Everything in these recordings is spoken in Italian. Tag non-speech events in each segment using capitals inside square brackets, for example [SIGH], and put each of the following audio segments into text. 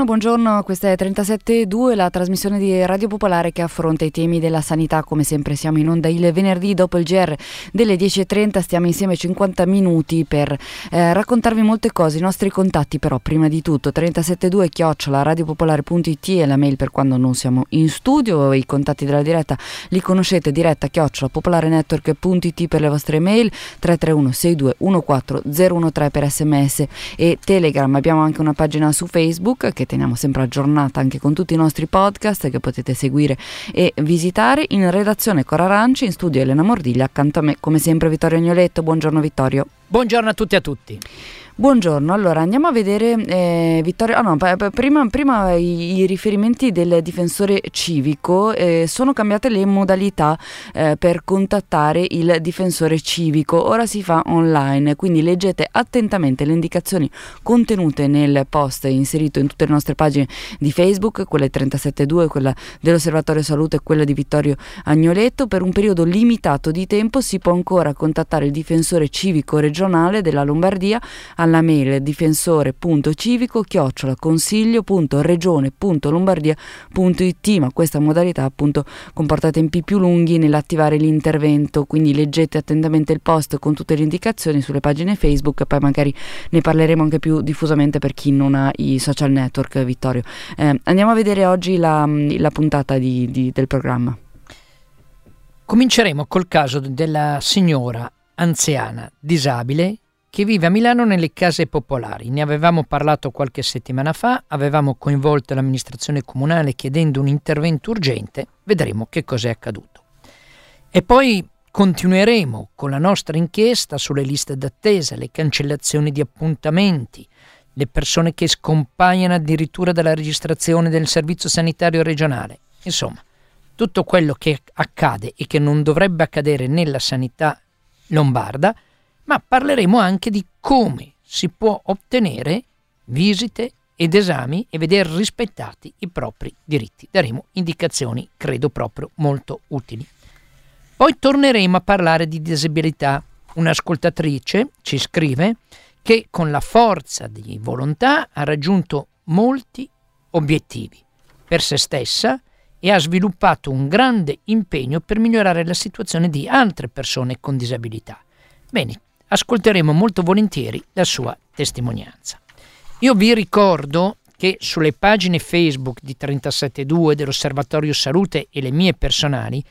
Buongiorno, buongiorno, questa è 37.2, la trasmissione di Radio Popolare che affronta i temi della sanità, come sempre siamo in onda il venerdì dopo il GR delle 10.30, stiamo insieme 50 minuti per eh, raccontarvi molte cose, i nostri contatti però prima di tutto 37.2 chiocciola radiopopolare.it è la mail per quando non siamo in studio, i contatti della diretta li conoscete, diretta chiocciola popolarenetwork.it per le vostre mail, 331 62 14 013 per sms e telegram, abbiamo anche una pagina su Facebook che teniamo sempre aggiornata anche con tutti i nostri podcast che potete seguire e visitare. In redazione Cora Aranci, in studio Elena Mordiglia, accanto a me come sempre Vittorio Agnoletto. Buongiorno Vittorio. Buongiorno a tutti e a tutti. Buongiorno, allora andiamo a vedere eh, Vittorio, oh no, prima, prima i, i, riferimenti del difensore civico, eh, sono cambiate le modalità eh, per contattare il difensore civico, ora si fa online, quindi leggete attentamente le indicazioni contenute nel post inserito in tutte le nostre pagine di Facebook, quella 372, quella dell'Osservatorio Salute e quella di Vittorio Agnoletto, per un periodo limitato di tempo si può ancora contattare il difensore civico regionale della Lombardia alla mail difensore.civico chiocciola consiglio.regione.lombardia.it ma questa modalità appunto comporta tempi più lunghi nell'attivare l'intervento quindi leggete attentamente il post con tutte le indicazioni sulle pagine Facebook poi magari ne parleremo anche più diffusamente per chi non ha i social network Vittorio. Eh, andiamo a vedere oggi la, la puntata di, di, del programma. Cominceremo col caso della signora anziana disabile che vive a Milano nelle case popolari. Ne avevamo parlato qualche settimana fa, avevamo coinvolto l'amministrazione comunale chiedendo un intervento urgente, vedremo che cosa è accaduto. E poi continueremo con la nostra inchiesta sulle liste d'attesa, le cancellazioni di appuntamenti, le persone che scompaiono addirittura dalla registrazione del servizio sanitario regionale. Insomma, tutto quello che accade e che non dovrebbe accadere nella sanità lombarda ma parleremo anche di come si può ottenere visite ed esami e vedere rispettati i propri diritti. Daremo indicazioni, credo proprio, molto utili. Poi torneremo a parlare di disabilità. Un'ascoltatrice ci scrive che con la forza di volontà ha raggiunto molti obiettivi per se stessa e ha sviluppato un grande impegno per migliorare la situazione di altre persone con disabilità. Bene, ascolteremo molto volentieri la sua testimonianza. Io vi ricordo che sulle pagine Facebook di 372 dell'Osservatorio Salute e le mie personali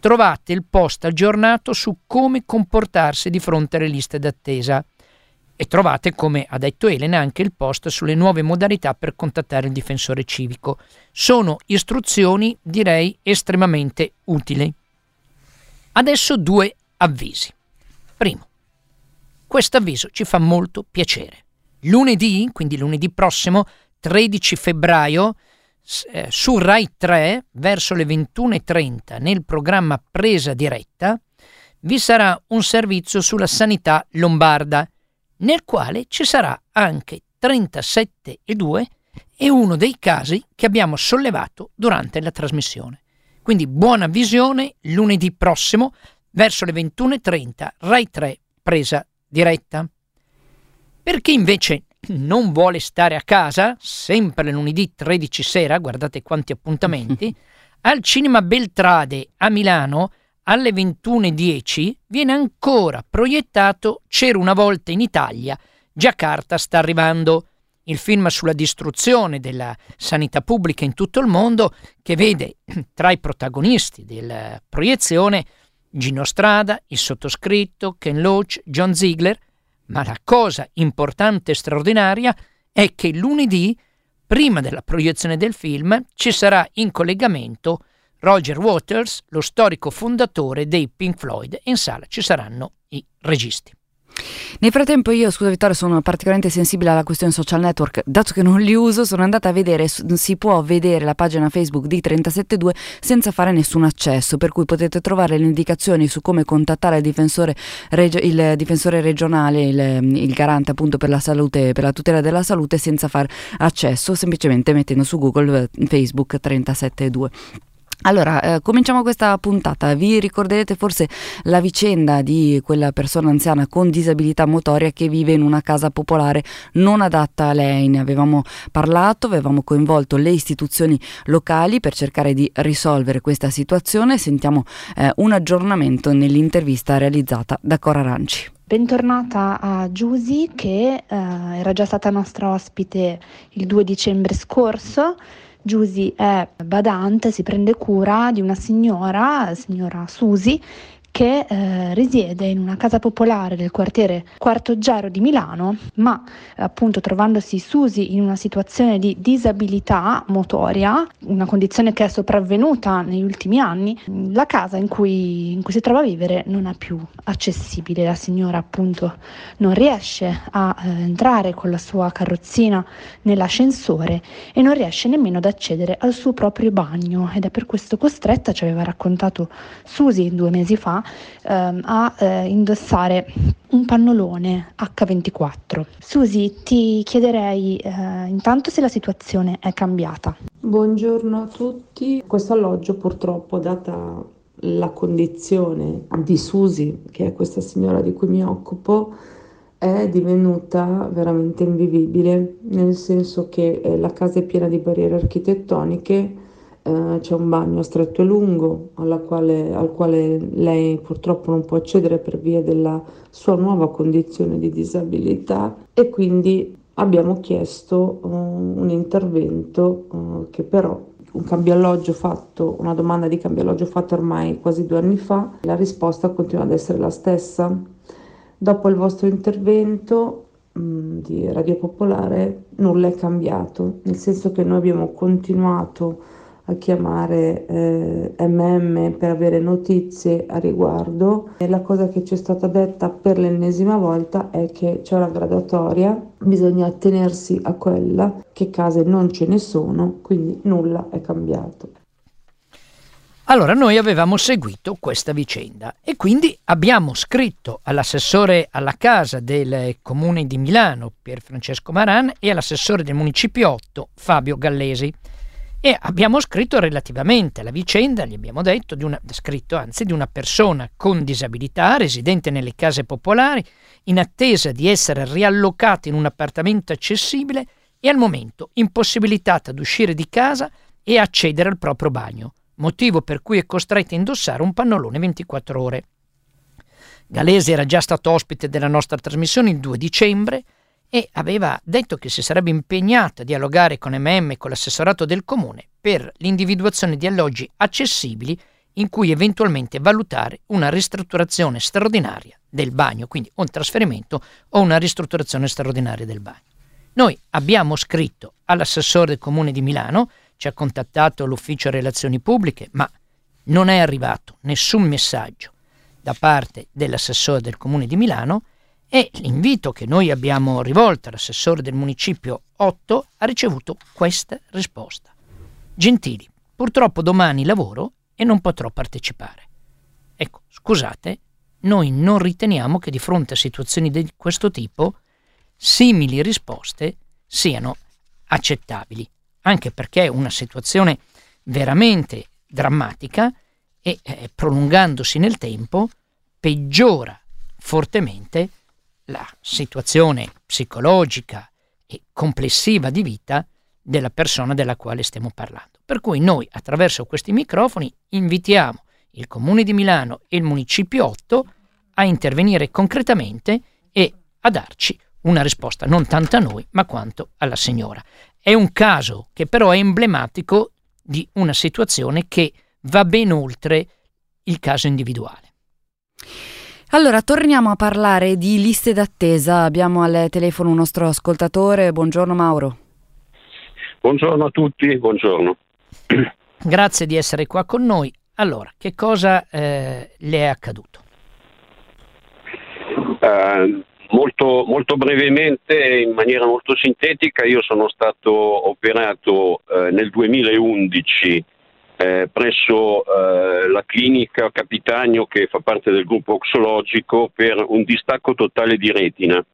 trovate il post aggiornato su come comportarsi di fronte alle liste d'attesa e trovate, come ha detto Elena, anche il post sulle nuove modalità per contattare il difensore civico. Sono istruzioni, direi, estremamente utili. Adesso due avvisi. Primo, questo avviso ci fa molto piacere. Lunedì, quindi lunedì prossimo, 13 febbraio, eh, su Rai 3, verso le 21.30, nel programma Presa diretta, vi sarà un servizio sulla sanità lombarda, nel quale ci sarà anche 37 e 2 e uno dei casi che abbiamo sollevato durante la trasmissione. Quindi buona visione lunedì prossimo verso le 21.30 Rai 3 presa diretta. Per chi invece [CLEARS THROAT] non vuole stare a casa, sempre lunedì 13 sera, guardate quanti appuntamenti, [LAUGHS] al Cinema Beltrade a Milano alle 21.10 viene ancora proiettato C'era una volta in Italia, Giacarta sta arrivando, il film sulla distruzione della sanità pubblica in tutto il mondo che vede [CLEARS THROAT] tra i protagonisti della proiezione Gino Strada, il sottoscritto, Ken Loach, John Ziegler, ma la cosa importante e straordinaria è che lunedì, prima della proiezione del film, ci sarà in collegamento Roger Waters, lo storico fondatore dei Pink Floyd, e in sala ci saranno i registi. Nel frattempo io, scusa Vittorio, sono particolarmente sensibile alla questione social network, dato che non li uso, sono andata a vedere, si può vedere la pagina Facebook di 372 senza fare nessun accesso, per cui potete trovare le indicazioni su come contattare il difensore, regio, il difensore regionale, il, il, garante appunto per la salute, per la tutela della salute senza fare accesso, semplicemente mettendo su Google Facebook 372. Allora, eh, cominciamo questa puntata. Vi ricorderete forse la vicenda di quella persona anziana con disabilità motoria che vive in una casa popolare non adatta a lei. Ne avevamo parlato, avevamo coinvolto le istituzioni locali per cercare di risolvere questa situazione. Sentiamo eh, un aggiornamento nell'intervista realizzata da Cora Ranci. Bentornata a Giusy che eh, era già stata nostra ospite il 2 dicembre scorso Giusy è badante, si prende cura di una signora, signora Susi, che eh, risiede in una casa popolare del quartiere Quarto Gero di Milano, ma appunto trovandosi Susi in una situazione di disabilità motoria, una condizione che è sopravvenuta negli ultimi anni, la casa in cui, in cui si trova a vivere non è più accessibile. La signora appunto non riesce a eh, entrare con la sua carrozzina nell'ascensore e non riesce nemmeno ad accedere al suo proprio bagno ed è per questo costretta, ci aveva raccontato Susi due mesi fa, ehm, a eh, indossare un pannolone H24. Susi, ti chiederei eh, intanto se la situazione è cambiata. Buongiorno a tutti. Questo alloggio purtroppo, data la condizione di Susi, che è questa signora di cui mi occupo, è divenuta veramente invivibile, nel senso che eh, la casa è piena di barriere architettoniche eh, c'è un bagno stretto e lungo quale, al quale lei purtroppo non può accedere per via della sua nuova condizione di disabilità e quindi abbiamo chiesto uh, un intervento uh, che però un cambio alloggio fatto, una domanda di cambio alloggio fatta ormai quasi due anni fa, la risposta continua ad essere la stessa. Dopo il vostro intervento mh, mm, di Radio Popolare nulla è cambiato, nel senso che noi abbiamo continuato a chiamare eh, MM per avere notizie a riguardo e la cosa che ci è stata detta per l'ennesima volta è che c'è una gradatoria, bisogna attenersi a quella, che case non ce ne sono, quindi nulla è cambiato. Allora noi avevamo seguito questa vicenda e quindi abbiamo scritto all'assessore alla casa del comune di Milano Pier Francesco Maran e all'assessore del municipio 8 Fabio Gallesi e abbiamo scritto relativamente alla vicenda, gli abbiamo detto, di una, scritto anzi, di una persona con disabilità residente nelle case popolari in attesa di essere riallocata in un appartamento accessibile e al momento impossibilitata ad uscire di casa e accedere al proprio bagno, motivo per cui è costretta a indossare un pannolone 24 ore. Galesi era già stato ospite della nostra trasmissione il 2 dicembre e aveva detto che si sarebbe impegnata a dialogare con MM e con l'assessorato del comune per l'individuazione di alloggi accessibili in cui eventualmente valutare una ristrutturazione straordinaria del bagno, quindi un trasferimento o una ristrutturazione straordinaria del bagno. Noi abbiamo scritto all'assessore del comune di Milano, ci ha contattato l'ufficio relazioni pubbliche, ma non è arrivato nessun messaggio da parte dell'assessore del comune di Milano e l'invito che noi abbiamo rivolto all'assessore del municipio 8 ha ricevuto questa risposta. Gentili, purtroppo domani lavoro e non potrò partecipare. Ecco, scusate, noi non riteniamo che di fronte a situazioni di questo tipo simili risposte siano accettabili, anche perché è una situazione veramente drammatica e eh, prolungandosi nel tempo peggiora fortemente la situazione psicologica e complessiva di vita della persona della quale stiamo parlando. Per cui noi attraverso questi microfoni invitiamo il Comune di Milano e il Municipio 8 a intervenire concretamente e a darci una risposta non tanto a noi ma quanto alla signora. È un caso che però è emblematico di una situazione che va ben oltre il caso individuale. Allora, torniamo a parlare di liste d'attesa. Abbiamo al telefono un nostro ascoltatore. Buongiorno Mauro. Buongiorno a tutti, buongiorno. [CLEARS THROAT] Grazie di essere qua con noi. Allora, che cosa eh, le è accaduto? Uh, molto, molto, brevemente, in maniera molto sintetica, io sono stato operato uh, nel 2011 eh, presso eh, la clinica Capitagno che fa parte del gruppo oxologico per un distacco totale di retina.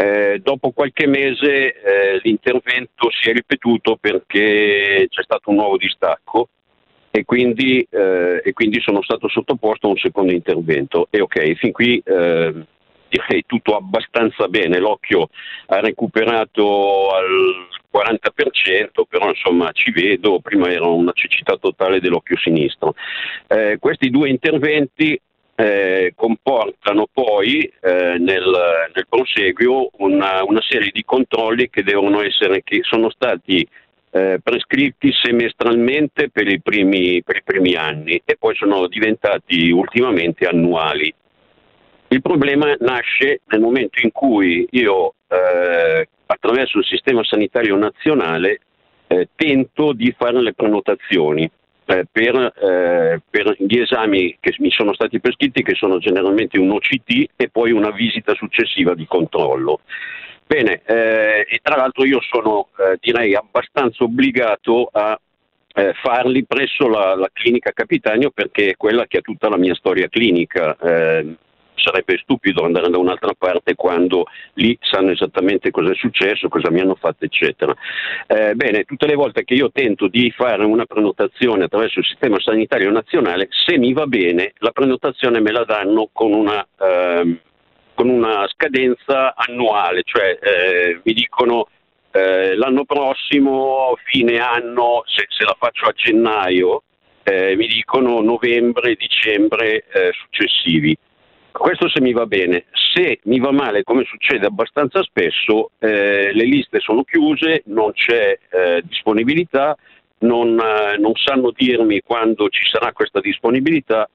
Eh, dopo qualche mese eh, l'intervento si è ripetuto perché c'è stato un nuovo distacco e quindi, eh, e quindi, sono stato sottoposto a un secondo intervento. E ok, fin qui eh, direi tutto abbastanza bene, l'occhio ha recuperato al 40%, però insomma ci vedo, prima era una cecità totale dell'occhio sinistro. Eh, questi due interventi eh, comportano poi eh, nel, nel, proseguio una, una, serie di controlli che devono essere, che sono stati eh, prescritti semestralmente per i, primi, per i primi anni e poi sono diventati ultimamente annuali. Il problema nasce nel momento in cui io, eh, attraverso il sistema sanitario nazionale, eh, tento di fare le prenotazioni eh, per, eh, per, gli esami che mi sono stati prescritti, che sono generalmente un OCT e poi una visita successiva di controllo. Bene, eh, e tra l'altro io sono eh, direi abbastanza obbligato a eh, farli presso la, la, clinica Capitanio perché è quella che ha tutta la mia storia clinica. Sarebbe stupido andare da un'altra parte quando lì sanno esattamente cosa è successo, cosa mi hanno fatto, eccetera. Eh, bene, tutte le volte che io tento di fare una prenotazione attraverso il sistema sanitario nazionale, se mi va bene, la prenotazione me la danno con una, eh, con una scadenza annuale, cioè eh, mi dicono eh, l'anno prossimo, fine anno, se, se la faccio a gennaio, eh, mi dicono novembre, dicembre eh, successivi. Questo se mi va bene. Se mi va male, come succede abbastanza spesso, eh, le liste sono chiuse, non c'è eh, disponibilità, non, eh, non, sanno dirmi quando ci sarà questa disponibilità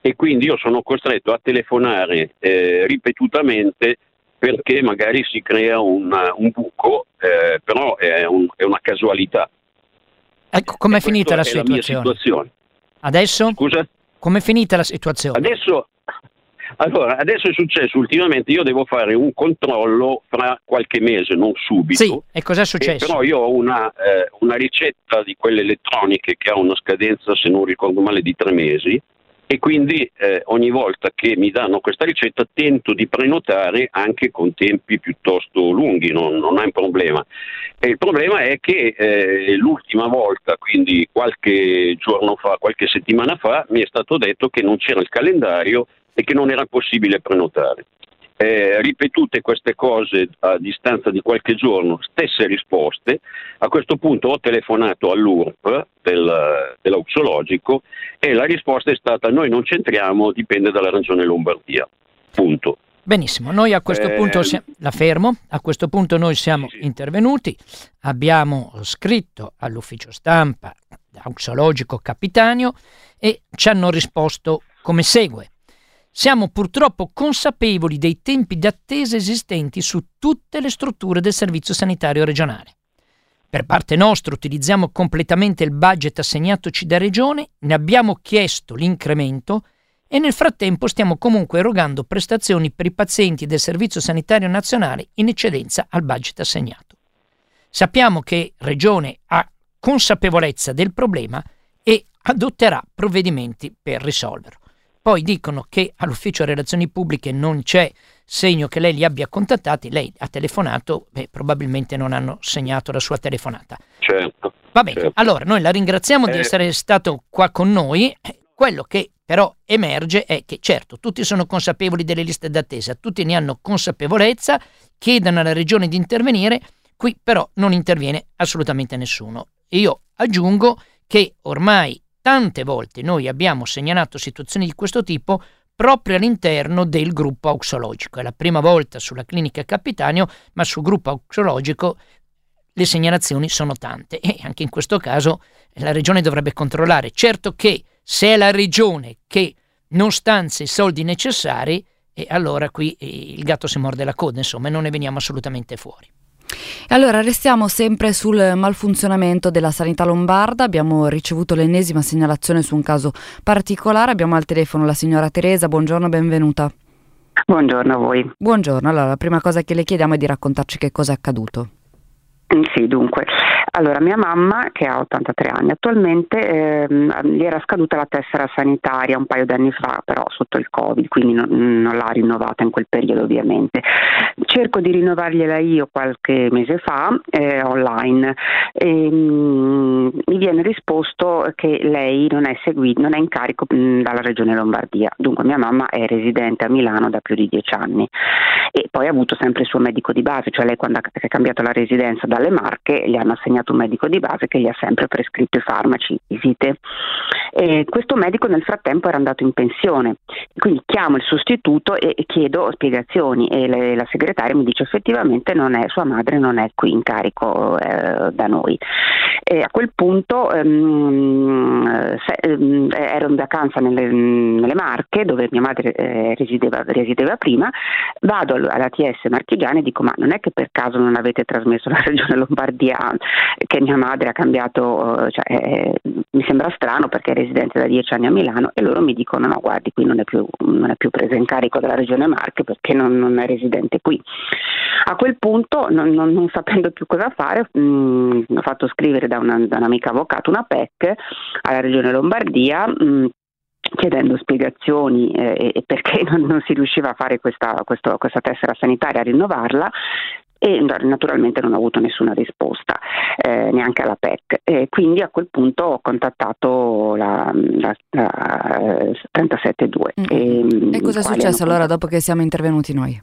e quindi io sono costretto a telefonare eh, ripetutamente perché magari si crea un, un buco, eh, però è, un, è, una casualità. Ecco, com'è finita la situazione? la situazione? Adesso? Scusa? Com'è finita la situazione? Adesso, allora, adesso è successo ultimamente, io devo fare un controllo fra qualche mese, non subito. Sì, e cos'è successo? E però io ho una, eh, una, ricetta di quelle elettroniche che ha una scadenza, se non ricordo male, di tre mesi e quindi eh, ogni volta che mi danno questa ricetta tento di prenotare anche con tempi piuttosto lunghi, non, non è un problema. E il problema è che eh, l'ultima volta, quindi qualche giorno fa, qualche settimana fa, mi è stato detto che non c'era il calendario e che non era possibile prenotare. Eh, ripetute queste cose a distanza di qualche giorno, stesse risposte. A questo punto ho telefonato all'URP del, dell'auxologico e la risposta è stata noi non c'entriamo, dipende dalla regione Lombardia. Punto. Benissimo, noi a questo eh, punto si- la fermo, a questo punto noi siamo sì. intervenuti, abbiamo scritto all'ufficio stampa auxologico Capitanio e ci hanno risposto come segue. Siamo purtroppo consapevoli dei tempi d'attesa esistenti su tutte le strutture del Servizio Sanitario regionale. Per parte nostra utilizziamo completamente il budget assegnatoci da Regione, ne abbiamo chiesto l'incremento e nel frattempo stiamo comunque erogando prestazioni per i pazienti del Servizio Sanitario Nazionale in eccedenza al budget assegnato. Sappiamo che Regione ha consapevolezza del problema e adotterà provvedimenti per risolverlo. Poi dicono che all'ufficio relazioni pubbliche non c'è segno che lei li abbia contattati, lei ha telefonato, beh, probabilmente non hanno segnato la sua telefonata. Certo. Va bene, certo. allora noi la ringraziamo eh. di essere stato qua con noi. Quello che però emerge è che certo tutti sono consapevoli delle liste d'attesa, tutti ne hanno consapevolezza, chiedono alla regione di intervenire, qui però non interviene assolutamente nessuno. Io aggiungo che ormai Tante volte noi abbiamo segnalato situazioni di questo tipo proprio all'interno del gruppo auxologico. È la prima volta sulla clinica Capitanio, ma sul gruppo auxologico le segnalazioni sono tante e anche in questo caso la regione dovrebbe controllare. Certo che se è la regione che non stanzia i soldi necessari, e allora qui il gatto si morde la coda, insomma, e non ne veniamo assolutamente fuori. Allora, restiamo sempre sul malfunzionamento della sanità lombarda. Abbiamo ricevuto l'ennesima segnalazione su un caso particolare. Abbiamo al telefono la signora Teresa. Buongiorno, benvenuta. Buongiorno a voi. Buongiorno. Allora, la prima cosa che le chiediamo è di raccontarci che cosa è accaduto. Sì, dunque, Allora, mia mamma, che ha 83 anni attualmente, ehm, gli era scaduta la tessera sanitaria un paio d'anni fa, però sotto il Covid, quindi non, non l'ha rinnovata in quel periodo ovviamente. Cerco di rinnovargliela io qualche mese fa eh, online. E mh, mm, mi viene risposto che lei non è, seguita, non è in carico mh, dalla regione Lombardia, dunque mia mamma è residente a Milano da più di dieci anni. E poi ha avuto sempre il suo medico di base, cioè lei quando ha cambiato la residenza dalle Marche gli hanno assegnato un medico di base che gli ha sempre prescritto i farmaci, visite. E questo medico nel frattempo era andato in pensione, quindi chiamo il sostituto e chiedo spiegazioni e le, la segretaria mi dice effettivamente è, sua madre non è qui in carico eh, da noi. E a quel punto ehm, se, ehm, ero in vacanza nelle, nelle, Marche dove mia madre eh, resideva, resideva, prima, vado alla TS Marchigiani e dico ma non è che per caso non avete trasmesso la regione Lombardia che mia madre ha cambiato, cioè, eh, mi sembra strano perché è residente da dieci anni a Milano e loro mi dicono no guardi qui non è più, non è più presa in carico dalla regione Marche perché non, non è residente qui. A quel punto non, non, non sapendo più cosa fare mh, mm, ho fatto scrivere da, una, da un'amica avvocato una PEC alla regione Lombardia mh, mm, chiedendo spiegazioni eh, perché [LAUGHS] non, non, si riusciva a fare questa, questo, questa tessera sanitaria, a rinnovarla e naturalmente non ho avuto nessuna risposta, eh, neanche alla PEC. E quindi a quel punto ho contattato la, la, la 372. Mm. E, e cosa è successo allora dopo che siamo intervenuti noi?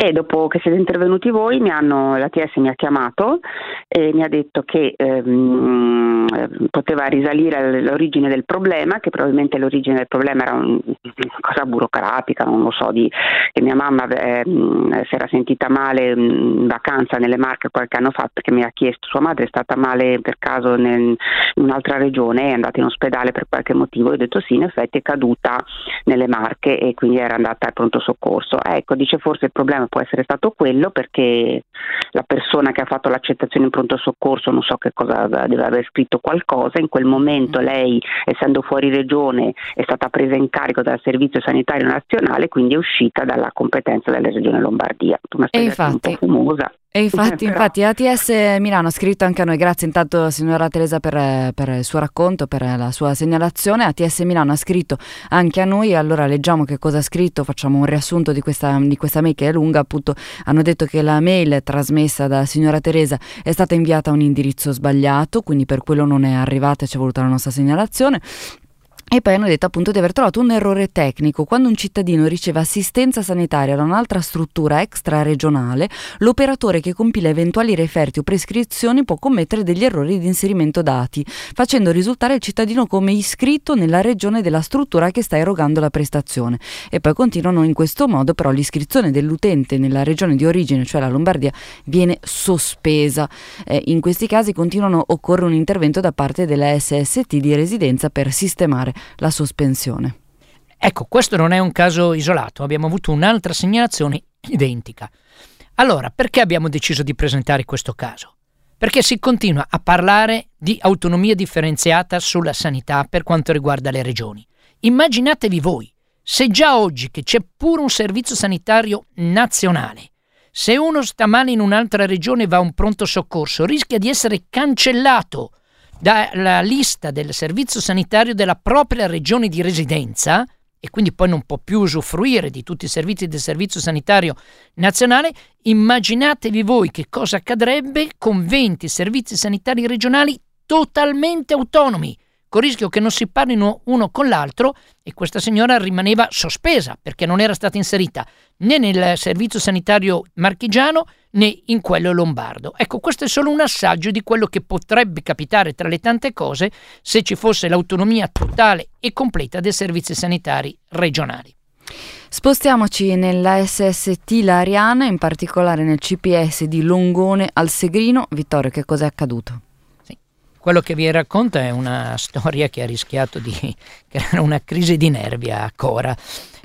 E dopo che siete intervenuti voi, hanno, l'ATS mi ha chiamato e mi ha detto che ehm, poteva risalire all'origine del problema, che probabilmente l'origine del problema era un, una cosa burocratica, non lo so, di, che mia mamma eh, si era sentita male in vacanza nelle Marche qualche anno fa perché mi ha chiesto, sua madre è stata male per caso nel, in un'altra regione, è andata in ospedale per qualche motivo, e ho detto sì, in effetti è caduta nelle Marche e quindi era andata al pronto soccorso. Ecco, dice forse il problema può essere stato quello perché la persona che ha fatto l'accettazione in pronto soccorso non so che cosa deve aver scritto qualcosa, in quel momento lei essendo fuori regione è stata presa in carico dal Servizio Sanitario Nazionale, quindi è uscita dalla competenza della Regione Lombardia. Una storia un po' fumosa. E infatti, [LAUGHS] infatti ATS Milano ha scritto anche a noi, grazie intanto signora Teresa per, per, il suo racconto, per la sua segnalazione, ATS Milano ha scritto anche a noi, allora leggiamo che cosa ha scritto, facciamo un riassunto di questa, di questa mail che è lunga, appunto hanno detto che la mail trasmessa da signora Teresa è stata inviata a un indirizzo sbagliato, quindi per quello non è arrivata e ci è voluta la nostra segnalazione. E poi hanno detto appunto di aver trovato un errore tecnico. Quando un cittadino riceve assistenza sanitaria da un'altra struttura extraregionale, l'operatore che compila eventuali referti o prescrizioni può commettere degli errori di inserimento dati, facendo risultare il cittadino come iscritto nella regione della struttura che sta erogando la prestazione. E poi continuano in questo modo, però l'iscrizione dell'utente nella regione di origine, cioè la Lombardia, viene sospesa. Eh, in questi casi continuano occorre un intervento da parte della SST di residenza per sistemare la sospensione. Ecco, questo non è un caso isolato, abbiamo avuto un'altra segnalazione identica. Allora, perché abbiamo deciso di presentare questo caso? Perché si continua a parlare di autonomia differenziata sulla sanità per quanto riguarda le regioni. Immaginatevi voi, se già oggi che c'è pure un servizio sanitario nazionale, se uno sta male in un'altra regione e va a un pronto soccorso, rischia di essere cancellato dalla lista del servizio sanitario della propria regione di residenza e quindi poi non può più usufruire di tutti i servizi del servizio sanitario nazionale, immaginatevi voi che cosa accadrebbe con 20 servizi sanitari regionali totalmente autonomi, con il rischio che non si parlino uno con l'altro e questa signora rimaneva sospesa perché non era stata inserita né nel servizio sanitario marchigiano né in quello lombardo. Ecco, questo è solo un assaggio di quello che potrebbe capitare tra le tante cose se ci fosse l'autonomia totale e completa dei servizi sanitari regionali. Spostiamoci nella SST Lariana, in particolare nel CPS di Longone al Segrino. Vittorio, che cosa è accaduto? Quello che vi racconta è una [LAUGHS] storia che ha rischiato di [LAUGHS] creare una crisi di nervi a Cora,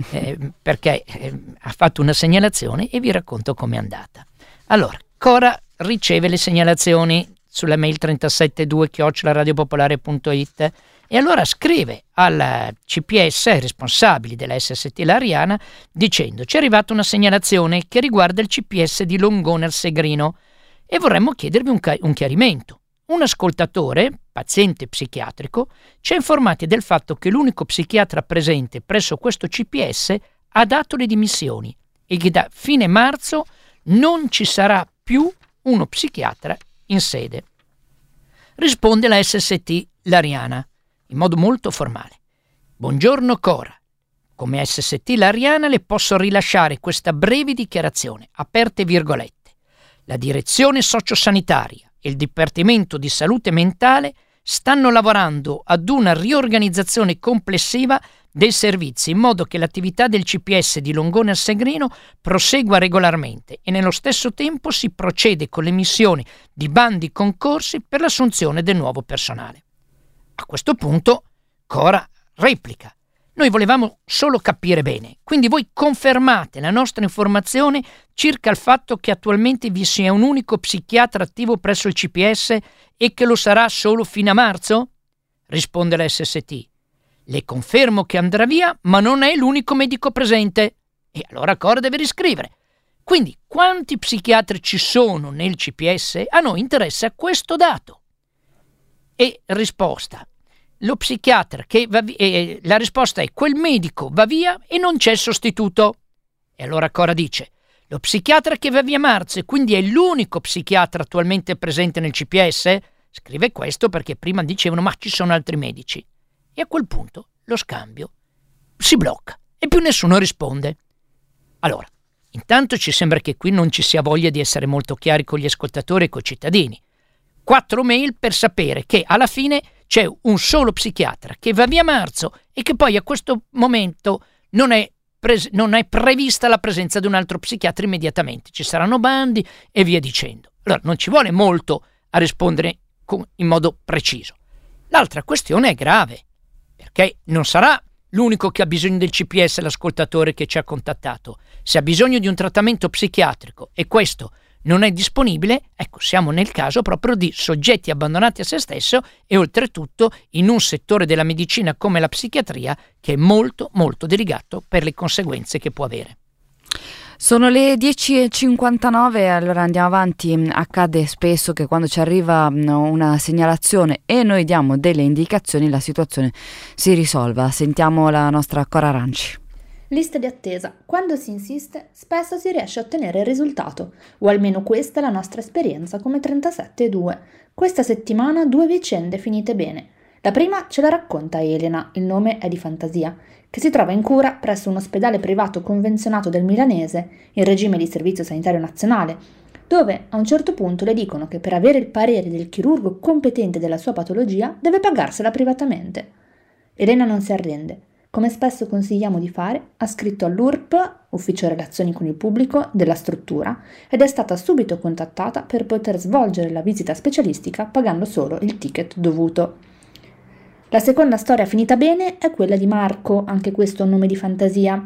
eh, perché eh, ha fatto una segnalazione e vi racconto com'è andata. Allora, Cora riceve le segnalazioni sulla mail 372-radiopopolare.it e allora scrive al CPS responsabile della SST Lariana dicendo ci è arrivata una segnalazione che riguarda il CPS di Longone al Segrino e vorremmo chiedervi un, ca- un chiarimento. un ascoltatore, paziente psichiatrico, ci ha informati del fatto che l'unico psichiatra presente presso questo CPS ha dato le dimissioni e che da fine marzo non ci sarà più uno psichiatra in sede. Risponde la SST Lariana in modo molto formale. Buongiorno Cora. Come SST Lariana le posso rilasciare questa breve dichiarazione, aperte virgolette. La direzione sociosanitaria e il Dipartimento di Salute Mentale stanno lavorando ad una riorganizzazione complessiva dei servizi in modo che l'attività del CPS di Longone al Segrino prosegua regolarmente e nello stesso tempo si procede con l'emissione di bandi concorsi per l'assunzione del nuovo personale. A questo punto Cora replica. Noi volevamo solo capire bene, quindi voi confermate la nostra informazione circa il fatto che attualmente vi sia un unico psichiatra attivo presso il CPS e che lo sarà solo fino a marzo? Risponde la SST. Le confermo che andrà via, ma non è l'unico medico presente. E allora Cora deve riscrivere. Quindi, quanti psichiatri ci sono nel CPS? A noi interessa questo dato. E risposta lo psichiatra che va via, eh, la risposta è quel medico va via e non c'è sostituto. E allora Cora dice, lo psichiatra che va via marzo e quindi è l'unico psichiatra attualmente presente nel CPS? Scrive questo perché prima dicevano ma ci sono altri medici. E a quel punto lo scambio si blocca e più nessuno risponde. Allora, intanto ci sembra che qui non ci sia voglia di essere molto chiari con gli ascoltatori e con i cittadini. Quattro mail per sapere che alla fine c'è un solo psichiatra che va via marzo e che poi a questo momento non è, pres- non è prevista la presenza di un altro psichiatra immediatamente. Ci saranno bandi e via dicendo. Allora non ci vuole molto a rispondere in modo preciso. L'altra questione è grave, perché non sarà l'unico che ha bisogno del CPS l'ascoltatore che ci ha contattato. Se ha bisogno di un trattamento psichiatrico e questo non è disponibile, ecco, siamo nel caso proprio di soggetti abbandonati a se stesso e oltretutto in un settore della medicina come la psichiatria che è molto molto delicato per le conseguenze che può avere. Sono le 10.59, allora andiamo avanti. Accade spesso che quando ci arriva una segnalazione e noi diamo delle indicazioni, la situazione si risolva. Sentiamo la nostra Cora Aranci. Lista di attesa. Quando si insiste, spesso si riesce a ottenere il risultato, o almeno questa è la nostra esperienza come 37 e 2. Questa settimana due vicende finite bene. La prima ce la racconta Elena, il nome è di fantasia, che si trova in cura presso un ospedale privato convenzionato del Milanese, in regime di servizio sanitario nazionale, dove a un certo punto le dicono che per avere il parere del chirurgo competente della sua patologia deve pagarsela privatamente. Elena non si arrende come spesso consigliamo di fare, ha scritto all'URP, Ufficio Relazioni con il Pubblico, della struttura ed è stata subito contattata per poter svolgere la visita specialistica pagando solo il ticket dovuto. La seconda storia finita bene è quella di Marco, anche questo un nome di fantasia.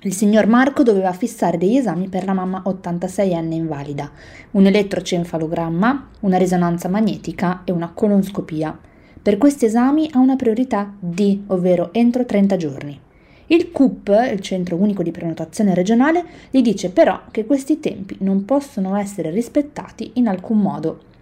Il signor Marco doveva fissare degli esami per la mamma 86enne invalida, un elettrocefalogramma, una risonanza magnetica e una colonscopia. Per questi esami ha una priorità D, ovvero entro 30 giorni. Il CUP, il Centro Unico di Prenotazione Regionale, gli dice però che questi tempi non possono essere rispettati in alcun modo.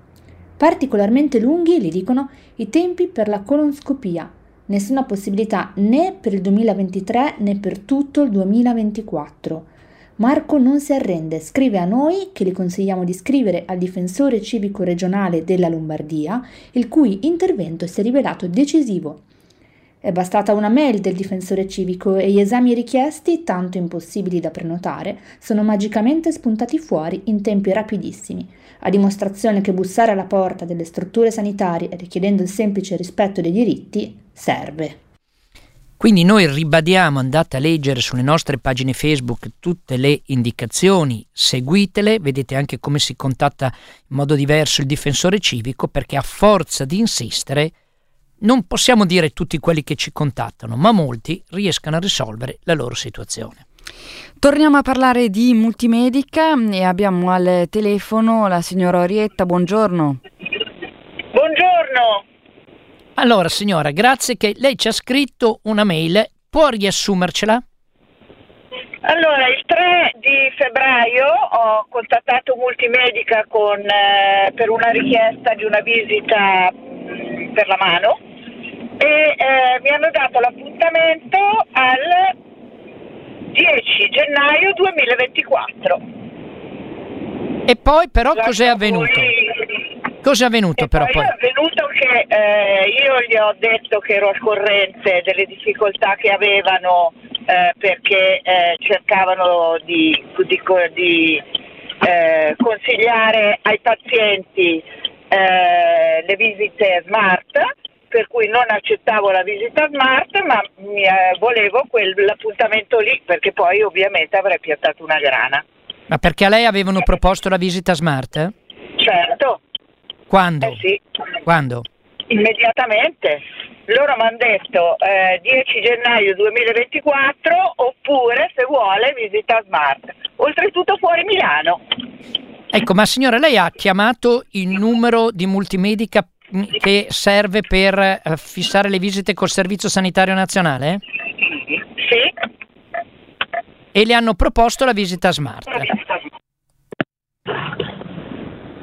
Particolarmente lunghi, gli dicono, i tempi per la colonscopia. Nessuna possibilità né per il 2023 né per tutto il 2024. Marco non si arrende, scrive a noi che le consigliamo di scrivere al difensore civico regionale della Lombardia, il cui intervento si è rivelato decisivo. È bastata una mail del difensore civico e gli esami richiesti, tanto impossibili da prenotare, sono magicamente spuntati fuori in tempi rapidissimi, a dimostrazione che bussare alla porta delle strutture sanitarie richiedendo il semplice rispetto dei diritti serve. Quindi noi ribadiamo, andate a leggere sulle nostre pagine Facebook tutte le indicazioni, seguitele, vedete anche come si contatta in modo diverso il difensore civico, perché a forza di insistere non possiamo dire tutti quelli che ci contattano, ma molti riescano a risolvere la loro situazione. Torniamo a parlare di multimedica e abbiamo al telefono la signora Orietta, buongiorno. Buongiorno. Allora, signora, grazie che lei ci ha scritto una mail. Può riassumercela? Allora, il 3 di febbraio ho contattato Multimedica con, eh, per una richiesta di una visita mm, per la mano e eh, mi hanno dato l'appuntamento al 10 gennaio 2024. E poi però La cos'è avvenuto? Cos'è avvenuto però poi? È avvenuto che eh, io gli ho detto che ero al corrente delle difficoltà che avevano eh, perché eh, cercavano di, di, di eh, consigliare ai pazienti eh, le visite smart, per cui non accettavo la visita smart, ma mi, eh, volevo quell'appuntamento lì, perché poi ovviamente avrei piantato una grana. Ma perché a lei avevano proposto la visita smart? Certo. Quando? Eh sì. Quando? Immediatamente loro mi hanno detto eh, 10 gennaio 2024 oppure se vuole visita smart oltretutto fuori Milano ecco ma signora lei ha chiamato il numero di multimedica che serve per eh, fissare le visite col servizio sanitario nazionale? sì e le hanno proposto la visita smart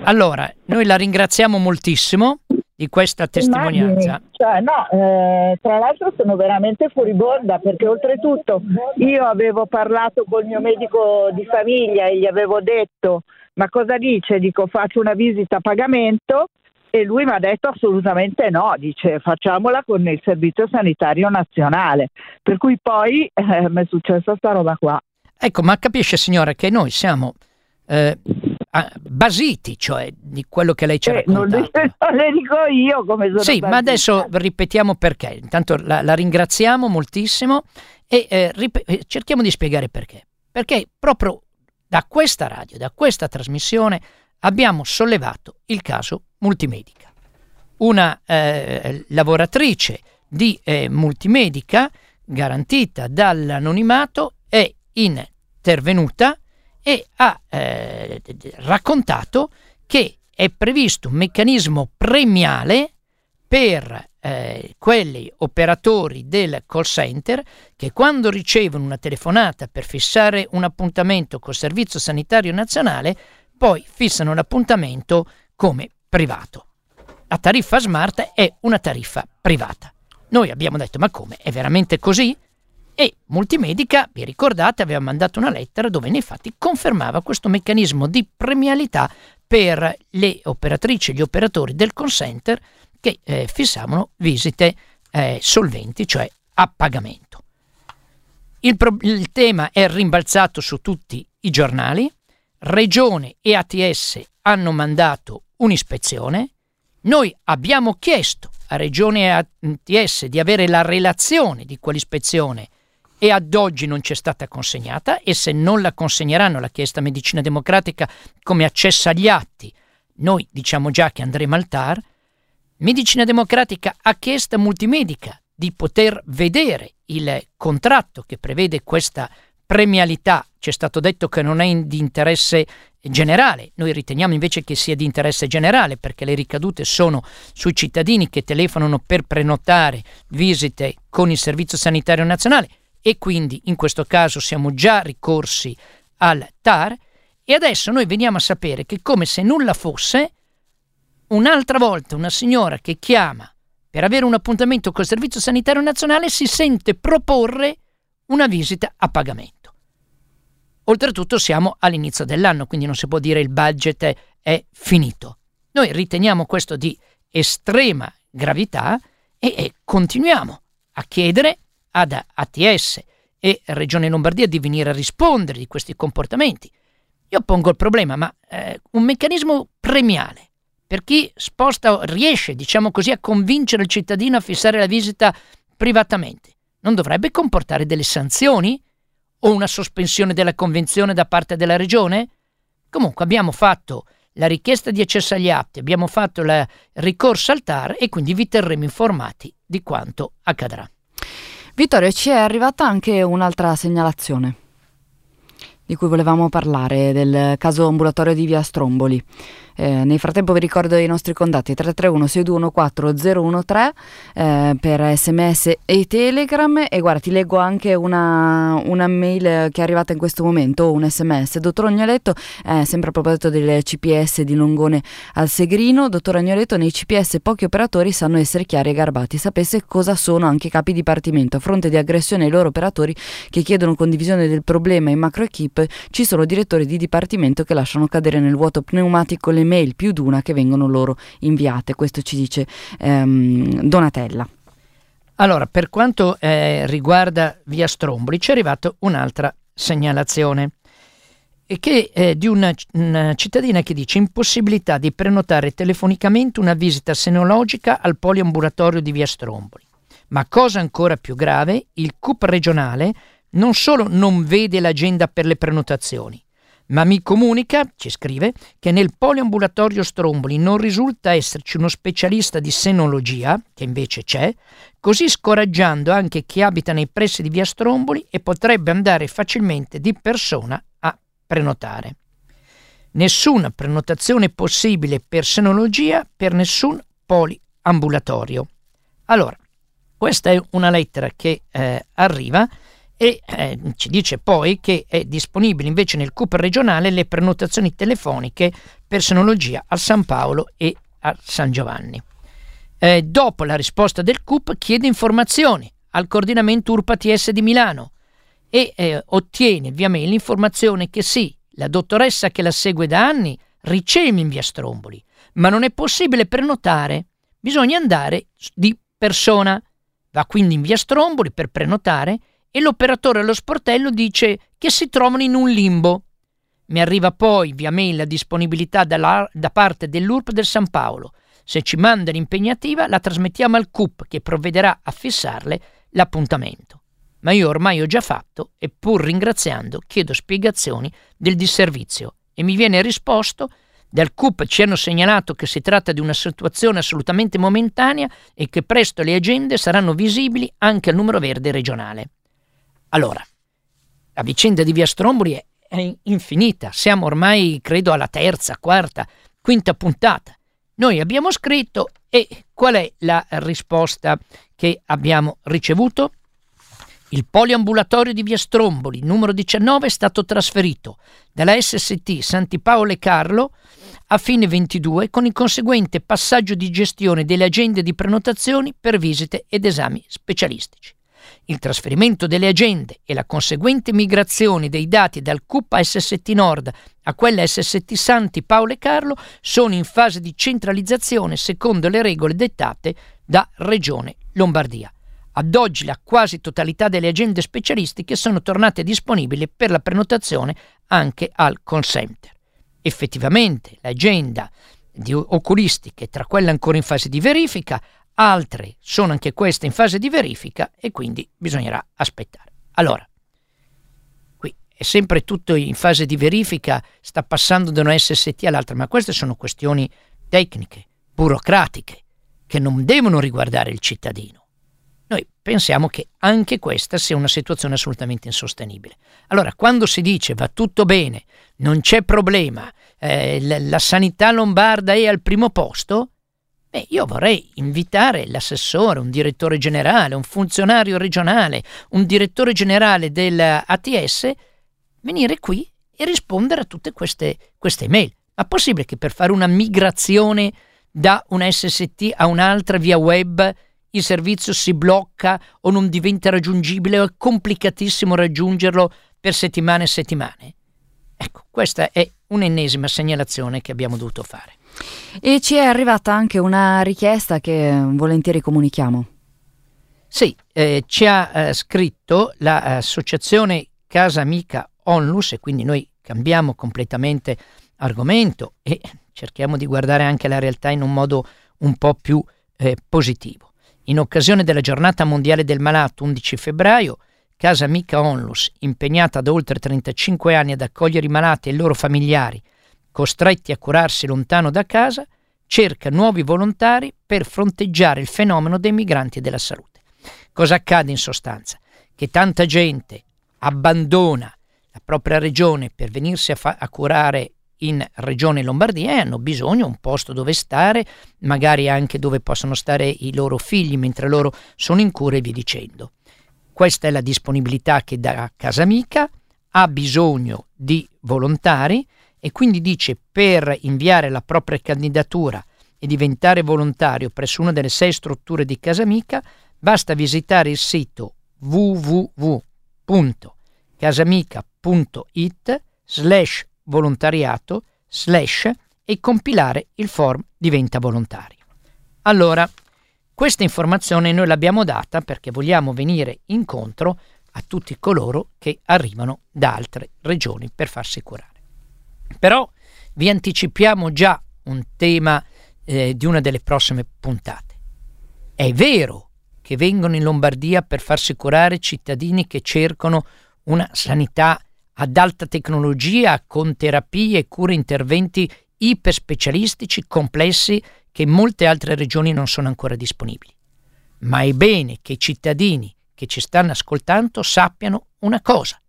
allora noi la ringraziamo moltissimo di questa testimonianza. Cioè, no, eh, tra l'altro sono veramente furibonda perché oltretutto io avevo parlato col mio medico di famiglia e gli avevo detto ma cosa dice? Dico faccio una visita a pagamento e lui mi ha detto assolutamente no, dice facciamola con il servizio sanitario nazionale. Per cui poi eh, mi è successa sta roba qua. Ecco, ma capisce signora che noi siamo eh, basiti, cioè di quello che lei ci ha eh. Non [LAUGHS] le dico io come sono Sì, basita. ma adesso ripetiamo perché. Intanto la, la ringraziamo moltissimo e eh, rip- eh, cerchiamo di spiegare perché. Perché proprio da questa radio, da questa trasmissione, abbiamo sollevato il caso Multimedica. Una eh, lavoratrice di eh, Multimedica, garantita dall'anonimato, è intervenuta e ha eh, raccontato che è previsto un meccanismo premiale per eh, quelli operatori del call center che quando ricevono una telefonata per fissare un appuntamento col Servizio Sanitario Nazionale poi fissano l'appuntamento come privato. La tariffa smart è una tariffa privata. Noi abbiamo detto ma come? È veramente così? e Multimedica, vi ricordate, aveva mandato una lettera dove nei fatti confermava questo meccanismo di premialità per le operatrici e gli operatori del consenter che eh, fissavano visite eh, solventi, cioè a pagamento. Il, pro- il tema è rimbalzato su tutti i giornali, Regione e ATS hanno mandato un'ispezione, noi abbiamo chiesto a Regione e ATS di avere la relazione di quell'ispezione e ad oggi non ci è stata consegnata e se non la consegneranno la chiesta medicina democratica come accesso agli atti, noi diciamo già che andremo al TAR, Medicina Democratica ha chiesto a Multimedica di poter vedere il contratto che prevede questa premialità. Ci è stato detto che non è di interesse generale, noi riteniamo invece che sia di interesse generale perché le ricadute sono sui cittadini che telefonano per prenotare visite con il Servizio Sanitario Nazionale e quindi in questo caso siamo già ricorsi al TAR e adesso noi veniamo a sapere che come se nulla fosse, un'altra volta una signora che chiama per avere un appuntamento col Servizio Sanitario Nazionale si sente proporre una visita a pagamento. Oltretutto siamo all'inizio dell'anno, quindi non si può dire il budget è finito. Noi riteniamo questo di estrema gravità e, e continuiamo a chiedere ad ATS e Regione Lombardia di venire a rispondere di questi comportamenti. Io pongo il problema, ma eh, un meccanismo premiale per chi sposta, riesce, diciamo così, a convincere il cittadino a fissare la visita privatamente, non dovrebbe comportare delle sanzioni o una sospensione della convenzione da parte della Regione? Comunque abbiamo fatto la richiesta di accesso agli atti, abbiamo fatto il ricorso al TAR e quindi vi terremo informati di quanto accadrà. Vittorio, ci è arrivata anche un'altra segnalazione di cui volevamo parlare, del caso ambulatorio di via Stromboli. Eh, nel frattempo vi ricordo i nostri contatti 331 6214 013 eh, per sms e telegram e guarda ti leggo anche una, una, mail che è arrivata in questo momento, un sms. Dottor Agnoletto, eh, sempre a proposito del CPS di Longone al Segrino, dottor Agnoletto, nei CPS pochi operatori sanno essere chiari e garbati, sapesse cosa sono anche i capi dipartimento. A fronte di aggressione ai loro operatori che chiedono condivisione del problema in macro equip, ci sono direttori di dipartimento che lasciano cadere nel vuoto pneumatico le mail più d'una che vengono loro inviate. Questo ci dice ehm, Donatella. Allora, per quanto eh, riguarda via Stromboli, ci è arrivata un'altra segnalazione che è di una, una, cittadina che dice impossibilità di prenotare telefonicamente una visita senologica al poliambulatorio di via Stromboli. Ma cosa ancora più grave, il CUP regionale non solo non vede l'agenda per le prenotazioni, ma mi comunica, ci scrive, che nel poliambulatorio Stromboli non risulta esserci uno specialista di senologia, che invece c'è, così scoraggiando anche chi abita nei pressi di via Stromboli e potrebbe andare facilmente di persona a prenotare. Nessuna prenotazione possibile per senologia per nessun poliambulatorio. Allora, questa è una lettera che eh, arriva e eh, ci dice poi che è disponibile invece nel CUP regionale le prenotazioni telefoniche per senologia a San Paolo e a San Giovanni. Eh, dopo la risposta del CUP chiede informazioni al coordinamento URPA-TS di Milano e eh, ottiene via mail l'informazione che sì, la dottoressa che la segue da anni riceve in via Stromboli, ma non è possibile prenotare, bisogna andare di persona. Va quindi in via Stromboli per prenotare e l'operatore allo sportello dice che si trovano in un limbo. Mi arriva poi via mail la disponibilità dalla, da parte dell'URP del San Paolo. Se ci manda l'impegnativa la trasmettiamo al CUP che provvederà a fissarle l'appuntamento. Ma io ormai ho già fatto e pur ringraziando chiedo spiegazioni del disservizio e mi viene risposto dal CUP ci hanno segnalato che si tratta di una situazione assolutamente momentanea e che presto le agende saranno visibili anche al numero verde regionale. Allora, la vicenda di Via Stromboli è, è infinita, siamo ormai, credo, alla terza, quarta, quinta puntata. Noi abbiamo scritto e qual è la risposta che abbiamo ricevuto? Il poliambulatorio di Via Stromboli, numero 19, è stato trasferito dalla SST Santi Paolo e Carlo a fine 22 con il conseguente passaggio di gestione delle agende di prenotazioni per visite ed esami specialistici. Il trasferimento delle agende e la conseguente migrazione dei dati dal CUP SST Nord a quella SST Santi Paolo e Carlo sono in fase di centralizzazione secondo le regole dettate da Regione Lombardia. Ad oggi la quasi totalità delle agende specialistiche sono tornate disponibili per la prenotazione anche al call center. Effettivamente l'agenda di oculistiche, tra quelle ancora in fase di verifica, altre sono anche queste in fase di verifica e quindi bisognerà aspettare. Allora, qui è sempre tutto in fase di verifica, sta passando da una SST all'altra, ma queste sono questioni tecniche, burocratiche, che non devono riguardare il cittadino. Noi pensiamo che anche questa sia una situazione assolutamente insostenibile. Allora, quando si dice va tutto bene, non c'è problema, eh, la, sanità lombarda è al primo posto, Beh, io vorrei invitare l'assessore, un direttore generale, un funzionario regionale, un direttore generale dell'ATS a venire qui e rispondere a tutte queste, queste mail. Ma possibile che per fare una migrazione da una SST a un'altra via web il servizio si blocca o non diventa raggiungibile o è complicatissimo raggiungerlo per settimane e settimane? Ecco, questa è un'ennesima segnalazione che abbiamo dovuto fare. E ci è arrivata anche una richiesta che volentieri comunichiamo. Sì, eh, ci ha eh, scritto l'associazione Casa Amica Onlus e quindi noi cambiamo completamente argomento e cerchiamo di guardare anche la realtà in un modo un po' più eh, positivo. In occasione della giornata mondiale del malato 11 febbraio, Casa Amica Onlus, impegnata da oltre 35 anni ad accogliere i malati e i loro familiari costretti a curarsi lontano da casa, cerca nuovi volontari per fronteggiare il fenomeno dei migranti della salute. Cosa accade in sostanza? Che tanta gente abbandona la propria regione per venirsi a, fa- a curare in Regione Lombardia e hanno bisogno di un posto dove stare, magari anche dove possono stare i loro figli mentre loro sono in cura e via dicendo. Questa è la disponibilità che dà Casamica, ha bisogno di volontari e quindi dice per inviare la propria candidatura e diventare volontario presso una delle sei strutture di Casamica basta visitare il sito www.casamica.it slash volontariato slash e compilare il form diventa volontario. Allora, questa informazione noi l'abbiamo data perché vogliamo venire incontro a tutti coloro che arrivano da altre regioni per farsi curare. Però vi anticipiamo già un tema eh, di una delle prossime puntate. È vero che vengono in Lombardia per farsi curare cittadini che cercano una sanità ad alta tecnologia con terapie, cure, interventi iperspecialistici complessi che in molte altre regioni non sono ancora disponibili. Ma è bene che i cittadini che ci stanno ascoltando sappiano una cosa.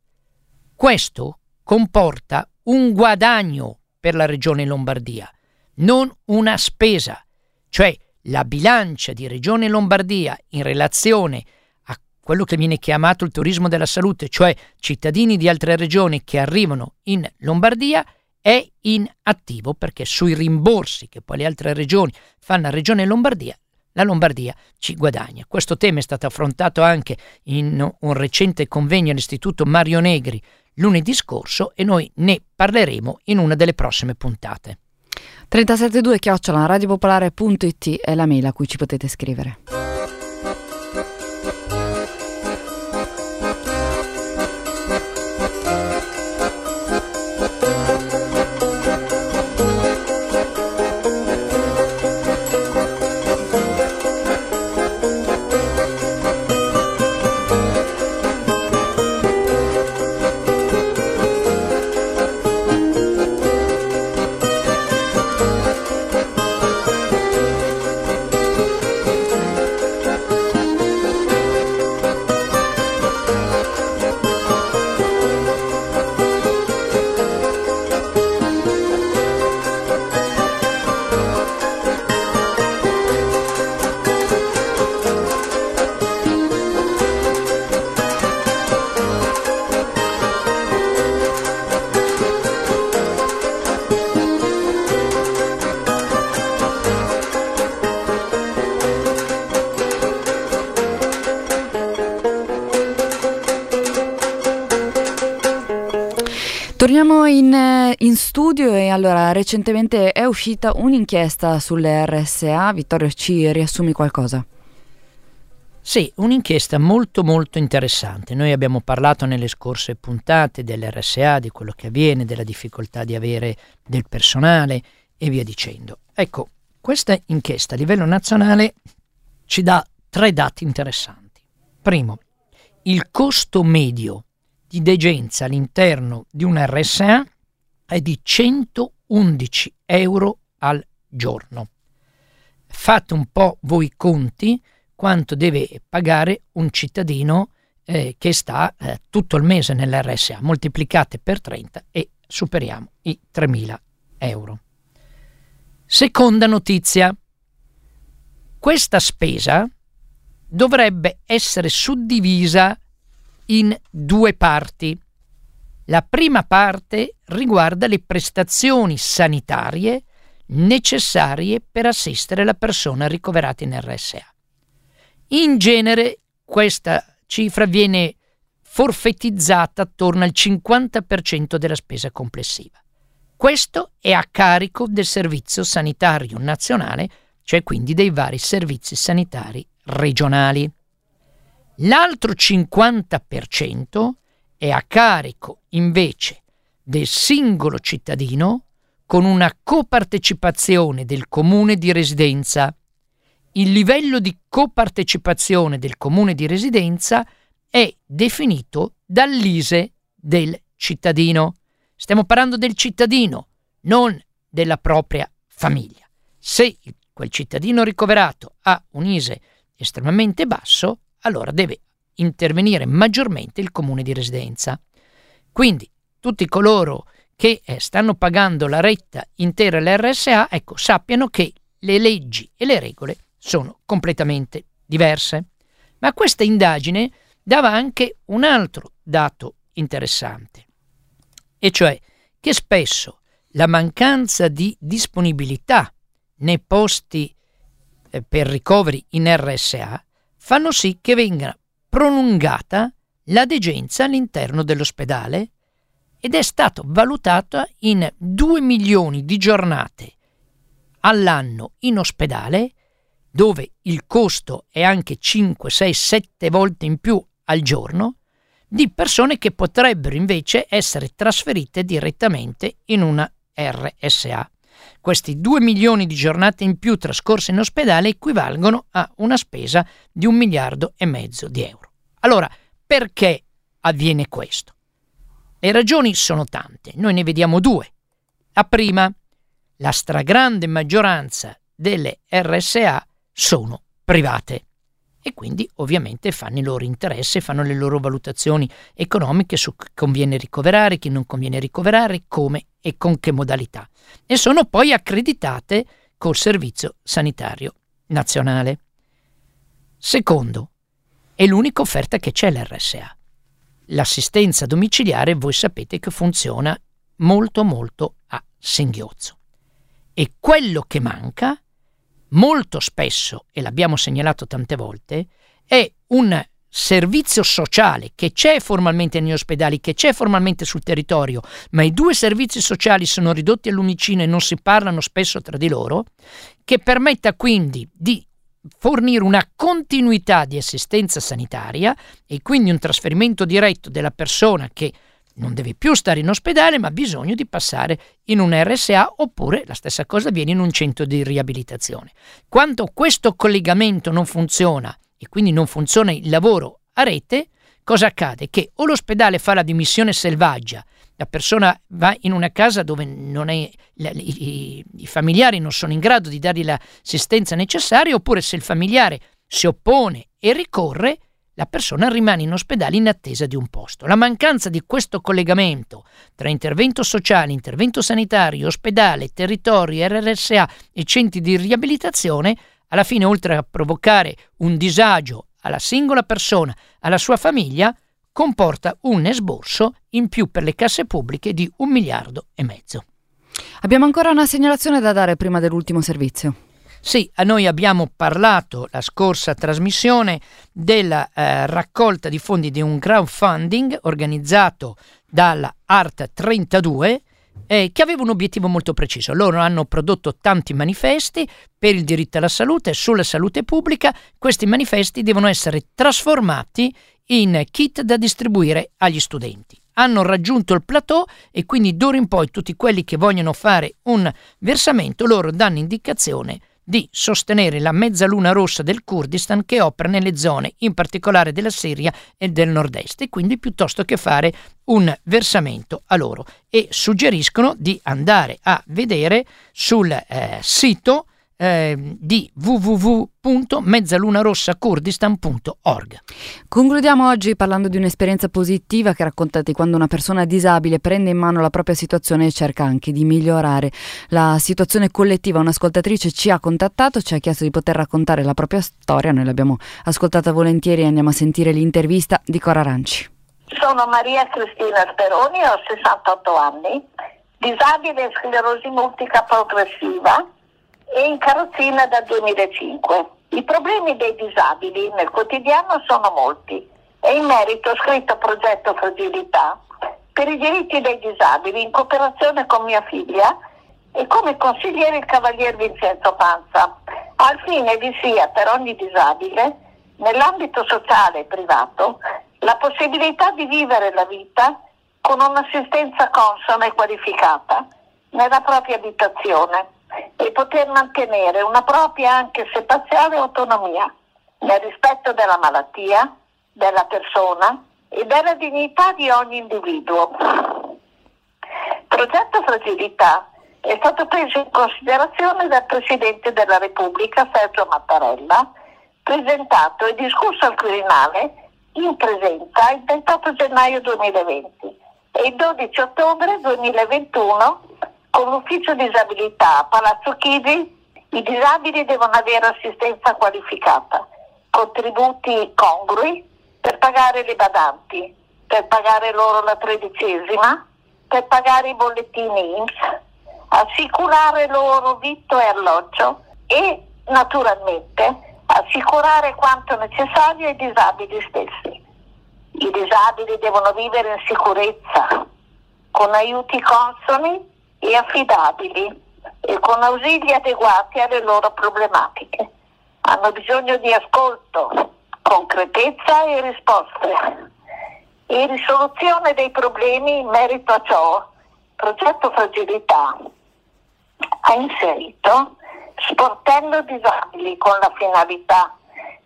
Questo comporta un guadagno per la regione Lombardia, non una spesa, cioè la bilancia di regione Lombardia in relazione a quello che viene chiamato il turismo della salute, cioè cittadini di altre regioni che arrivano in Lombardia, è in attivo perché sui rimborsi che poi le altre regioni fanno a Regione Lombardia, la Lombardia ci guadagna. Questo tema è stato affrontato anche in un recente convegno all'Istituto Mario Negri lunedì scorso e noi ne parleremo in una delle prossime puntate. 372 chiocciola radiopopolare.it è la mail a cui ci potete scrivere. Studio e allora recentemente è uscita un'inchiesta sulle RSA. Vittorio, ci riassumi qualcosa? Sì, un'inchiesta molto molto interessante. Noi abbiamo parlato nelle scorse puntate dell'RSA, di quello che avviene, della difficoltà di avere del personale e via dicendo. Ecco, questa inchiesta a livello nazionale ci dà tre dati interessanti. Primo, il costo medio di degenza all'interno di un RSA è di 111 euro al giorno. Fate un po' voi i conti quanto deve pagare un cittadino eh, che sta eh, tutto il mese nell'RSA, moltiplicate per 30 e superiamo i 3.000 euro. Seconda notizia. Questa spesa dovrebbe essere suddivisa in due parti. La prima parte riguarda le prestazioni sanitarie necessarie per assistere la persona ricoverata in RSA. In genere questa cifra viene forfetizzata attorno al 50% della spesa complessiva. Questo è a carico del Servizio Sanitario Nazionale, cioè quindi dei vari servizi sanitari regionali. L'altro 50% è a carico invece del singolo cittadino con una copartecipazione del comune di residenza. Il livello di copartecipazione del comune di residenza è definito dall'ISE del cittadino. Stiamo parlando del cittadino, non della propria famiglia. Se quel cittadino ricoverato ha un ISE estremamente basso, allora deve intervenire maggiormente il comune di residenza. Quindi tutti coloro che eh, stanno pagando la retta intera l'RSA, ecco, sappiano che le leggi e le regole sono completamente diverse. Ma questa indagine dava anche un altro dato interessante, e cioè che spesso la mancanza di disponibilità nei posti eh, per ricoveri in RSA fanno sì che venga prolungata la degenza all'interno dell'ospedale ed è stato valutato in 2 milioni di giornate all'anno in ospedale, dove il costo è anche 5, 6, 7 volte in più al giorno, di persone che potrebbero invece essere trasferite direttamente in una RSA. Questi 2 milioni di giornate in più trascorse in ospedale equivalgono a una spesa di un miliardo e mezzo di euro. Allora, perché avviene questo? Le ragioni sono tante, noi ne vediamo due. La prima, la stragrande maggioranza delle RSA sono private e quindi ovviamente fanno i loro interessi, fanno le loro valutazioni economiche su chi conviene ricoverare, chi non conviene ricoverare, come e con che modalità. E sono poi accreditate col Servizio Sanitario Nazionale. Secondo, è l'unica offerta che c'è l'RSA. L'assistenza domiciliare voi sapete che funziona molto molto a singhiozzo. E quello che manca molto spesso, e l'abbiamo segnalato tante volte, è un servizio sociale che c'è formalmente negli ospedali, che c'è formalmente sul territorio, ma i due servizi sociali sono ridotti all'unicino e non si parlano spesso tra di loro, che permetta quindi di fornire una continuità di assistenza sanitaria e quindi un trasferimento diretto della persona che non deve più stare in ospedale, ma ha bisogno di passare in un RSA oppure la stessa cosa avviene in un centro di riabilitazione. Quando questo collegamento non funziona e quindi non funziona il lavoro a rete, cosa accade? Che o l'ospedale fa la dimissione selvaggia, la persona va in una casa dove è, la, i, i familiari non sono in grado di dargli l'assistenza necessaria, oppure se il familiare si oppone e ricorre, la persona rimane in ospedale in attesa di un posto. La mancanza di questo collegamento tra intervento sociale, intervento sanitario, ospedale, territori, RRSA e centri di riabilitazione, alla fine oltre a provocare un disagio alla singola persona, alla sua famiglia, comporta un esborso in più per le casse pubbliche di un miliardo e mezzo. Abbiamo ancora una segnalazione da dare prima dell'ultimo servizio. Sì, noi abbiamo parlato la scorsa trasmissione della eh, raccolta di fondi di un crowdfunding organizzato dalla Art 32 eh, che aveva un obiettivo molto preciso. Loro hanno prodotto tanti manifesti per il diritto alla salute sulla salute pubblica. Questi manifesti devono essere trasformati in kit da distribuire agli studenti hanno raggiunto il plateau e quindi d'ora in poi tutti quelli che vogliono fare un versamento loro danno indicazione di sostenere la mezzaluna rossa del Kurdistan che opera nelle zone in particolare della Siria e del nord-est e quindi piuttosto che fare un versamento a loro. E suggeriscono di andare a vedere sul eh, sito eh, di www.mezzalunarossaKurdistan.org. Concludiamo oggi parlando di un'esperienza positiva che racconta di quando una persona disabile prende in mano la propria situazione e cerca anche di migliorare la situazione collettiva. Un'ascoltatrice ci ha contattato, ci ha chiesto di poter raccontare la propria storia, noi l'abbiamo ascoltata volentieri e andiamo a sentire l'intervista di Cora Ranci. Sono Maria Cristina Speroni, ho 68 anni, disabile e sclerosi multipla progressiva e in carrozzina dal 2005. I problemi dei disabili nel quotidiano sono molti e in merito ho scritto progetto Fragilità per i diritti dei disabili in cooperazione con mia figlia e come consigliere il Cavalier Vincenzo Panza, al fine vi sia per ogni disabile, nell'ambito sociale e privato, la possibilità di vivere la vita con un'assistenza consona e qualificata nella propria abitazione e poter mantenere una propria, anche se parziale, autonomia nel rispetto della malattia, della persona e della dignità di ogni individuo. Progetto Fragilità è stato preso in considerazione dal Presidente della Repubblica Sergio Mattarella, presentato e discusso al Quirinale in presenza il 28 gennaio 2020 e il 12 ottobre 2021 con l'ufficio disabilità Palazzo Chigi i disabili devono avere assistenza qualificata, contributi congrui per pagare le badanti, per pagare loro la tredicesima, per pagare i bollettini INPS, assicurare loro vitto e alloggio e naturalmente assicurare quanto necessario ai disabili stessi. I disabili devono vivere in sicurezza, con aiuti consoni e affidabili e con ausili adeguati alle loro problematiche. Hanno bisogno di ascolto, concretezza e risposte. E risoluzione dei problemi in merito a ciò, il progetto Fragilità ha inserito sportello disabili con la finalità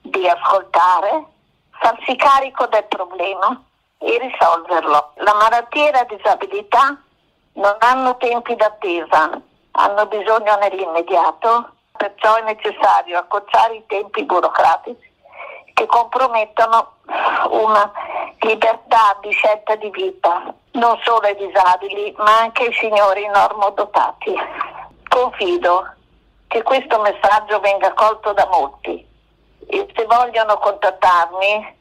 di ascoltare, farsi carico del problema e risolverlo. La malattia e la disabilità non hanno tempi d'attesa, hanno bisogno nell'immediato, perciò è necessario accorciare i tempi burocratici che compromettono una libertà di scelta di vita, non solo ai disabili, ma anche ai signori normodotati. Confido che questo messaggio venga colto da molti e se vogliono contattarmi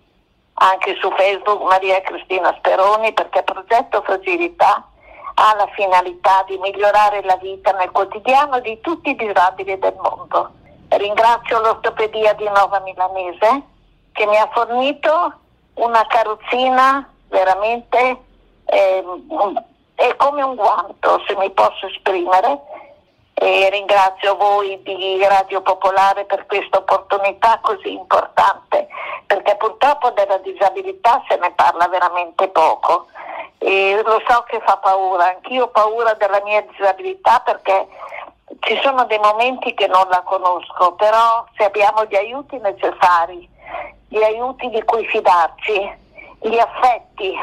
anche su Facebook Maria Cristina Speroni perché Progetto Fragilità ha la finalità di migliorare la vita nel quotidiano di tutti i disabili del mondo. Ringrazio l'ortopedia di Nova Milanese che mi ha fornito una carrozzina veramente eh, è come un guanto, se mi posso esprimere. E ringrazio voi di Radio Popolare per questa opportunità così importante, perché purtroppo della disabilità se ne parla veramente poco e lo so che fa paura, anch'io ho paura della mia disabilità perché ci sono dei momenti che non la conosco, però se abbiamo gli aiuti necessari, gli aiuti di cui fidarci, gli affetti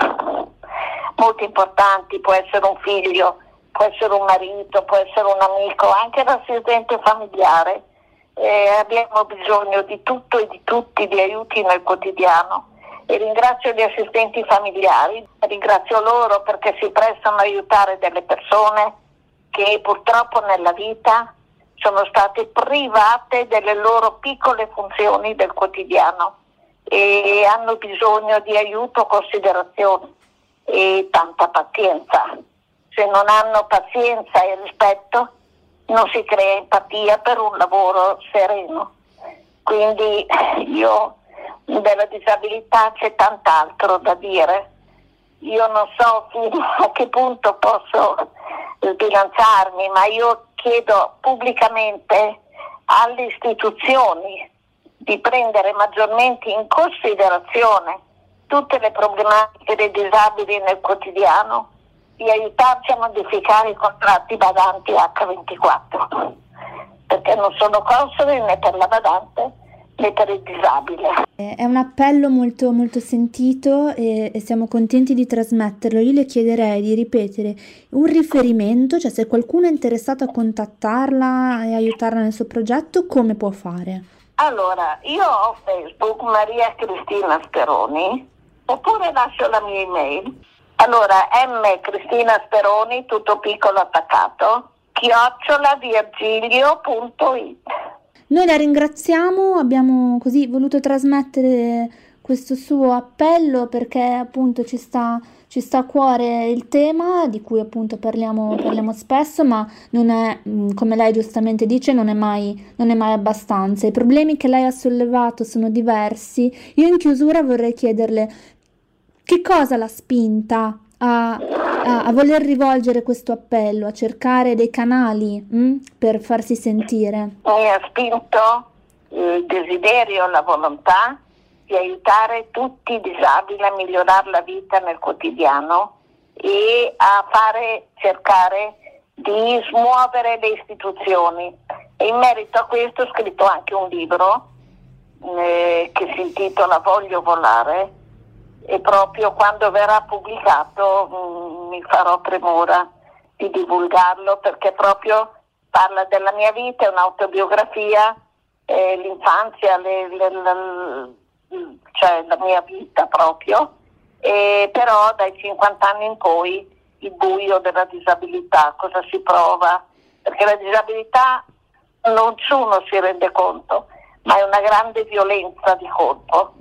molto importanti, può essere un figlio, può essere un marito, può essere un amico, anche l'assistente familiare, eh, abbiamo bisogno di tutto e di tutti, di aiuti nel quotidiano e ringrazio gli assistenti familiari, ringrazio loro perché si prestano a aiutare delle persone che purtroppo nella vita sono state private delle loro piccole funzioni del quotidiano e hanno bisogno di aiuto, considerazione e tanta pazienza. Se non hanno pazienza e rispetto non si crea empatia per un lavoro sereno. Quindi [CLEARS THROAT] io della disabilità c'è tant'altro da dire. Io non so fino a che punto posso sbilanciarmi, ma io chiedo pubblicamente alle istituzioni di prendere maggiormente in considerazione tutte le problematiche dei disabili nel quotidiano, di aiutarci a modificare i contratti badanti H24, perché non sono consoli né per la badante il disabile. È un appello molto, molto sentito e, e, siamo contenti di trasmetterlo. Io le chiederei di ripetere un riferimento, cioè se qualcuno è interessato a contattarla e aiutarla nel suo progetto, come può fare? Allora, io ho Facebook Maria Cristina Speroni, oppure lascio la mia email. Allora, M Cristina Speroni, tutto piccolo attaccato, chiocciolavirgilio.it. Noi la ringraziamo, abbiamo così voluto trasmettere questo suo appello perché appunto ci sta, ci sta a cuore il tema di cui appunto parliamo, parliamo spesso, ma non è, mm, come lei giustamente dice, non è, mai, non è mai abbastanza. I problemi che lei ha sollevato sono diversi. Io in chiusura vorrei chiederle che cosa l'ha spinta a, a, a, voler rivolgere questo appello, a cercare dei canali mh, mm, per farsi sentire? Mi ha spinto il desiderio, la volontà di aiutare tutti i disabili a migliorare la vita nel quotidiano e a fare, cercare di smuovere le istituzioni. E in merito a questo ho scritto anche un libro eh, che si intitola Voglio volare e proprio quando verrà pubblicato mh, mm, mi farò premura di divulgarlo perché proprio parla della mia vita, è un'autobiografia, eh, l'infanzia, le, le, le, cioè la mia vita proprio. E però dai 50 anni in poi il buio della disabilità, cosa si prova, perché la disabilità nessuno si rende conto, ma è una grande violenza di colpo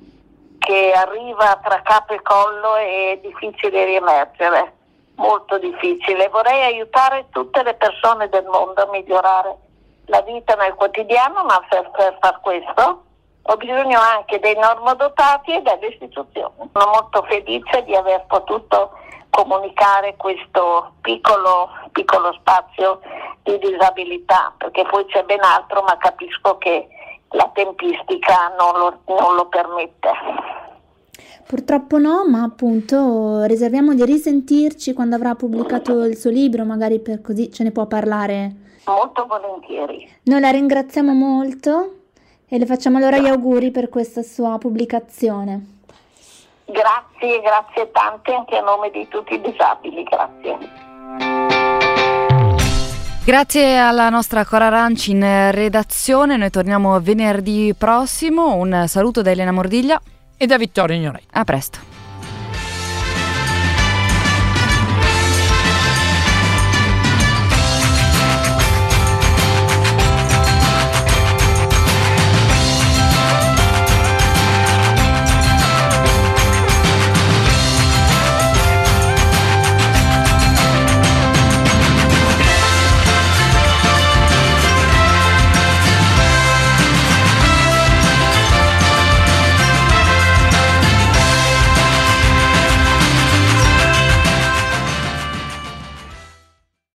che arriva tra capo e collo è difficile riemergere, molto difficile. Vorrei aiutare tutte le persone del mondo a migliorare la vita nel quotidiano, ma per, per far questo ho bisogno anche dei normodotati e delle istituzioni. Sono molto felice di aver potuto comunicare questo piccolo, piccolo spazio di disabilità, perché poi c'è ben altro, ma capisco che la tempistica non lo, non lo permette. Purtroppo no, ma appunto riserviamo di risentirci quando avrà pubblicato il suo libro, magari per così ce ne può parlare. Molto volentieri. Noi la ringraziamo molto e le facciamo allora gli auguri per questa sua pubblicazione. Grazie, grazie tante anche a nome di tutti i disabili, grazie. Grazie alla nostra Cora Ranci in redazione, noi torniamo venerdì prossimo, un saluto da Elena Mordiglia e da Vittorio Ignorai. A presto.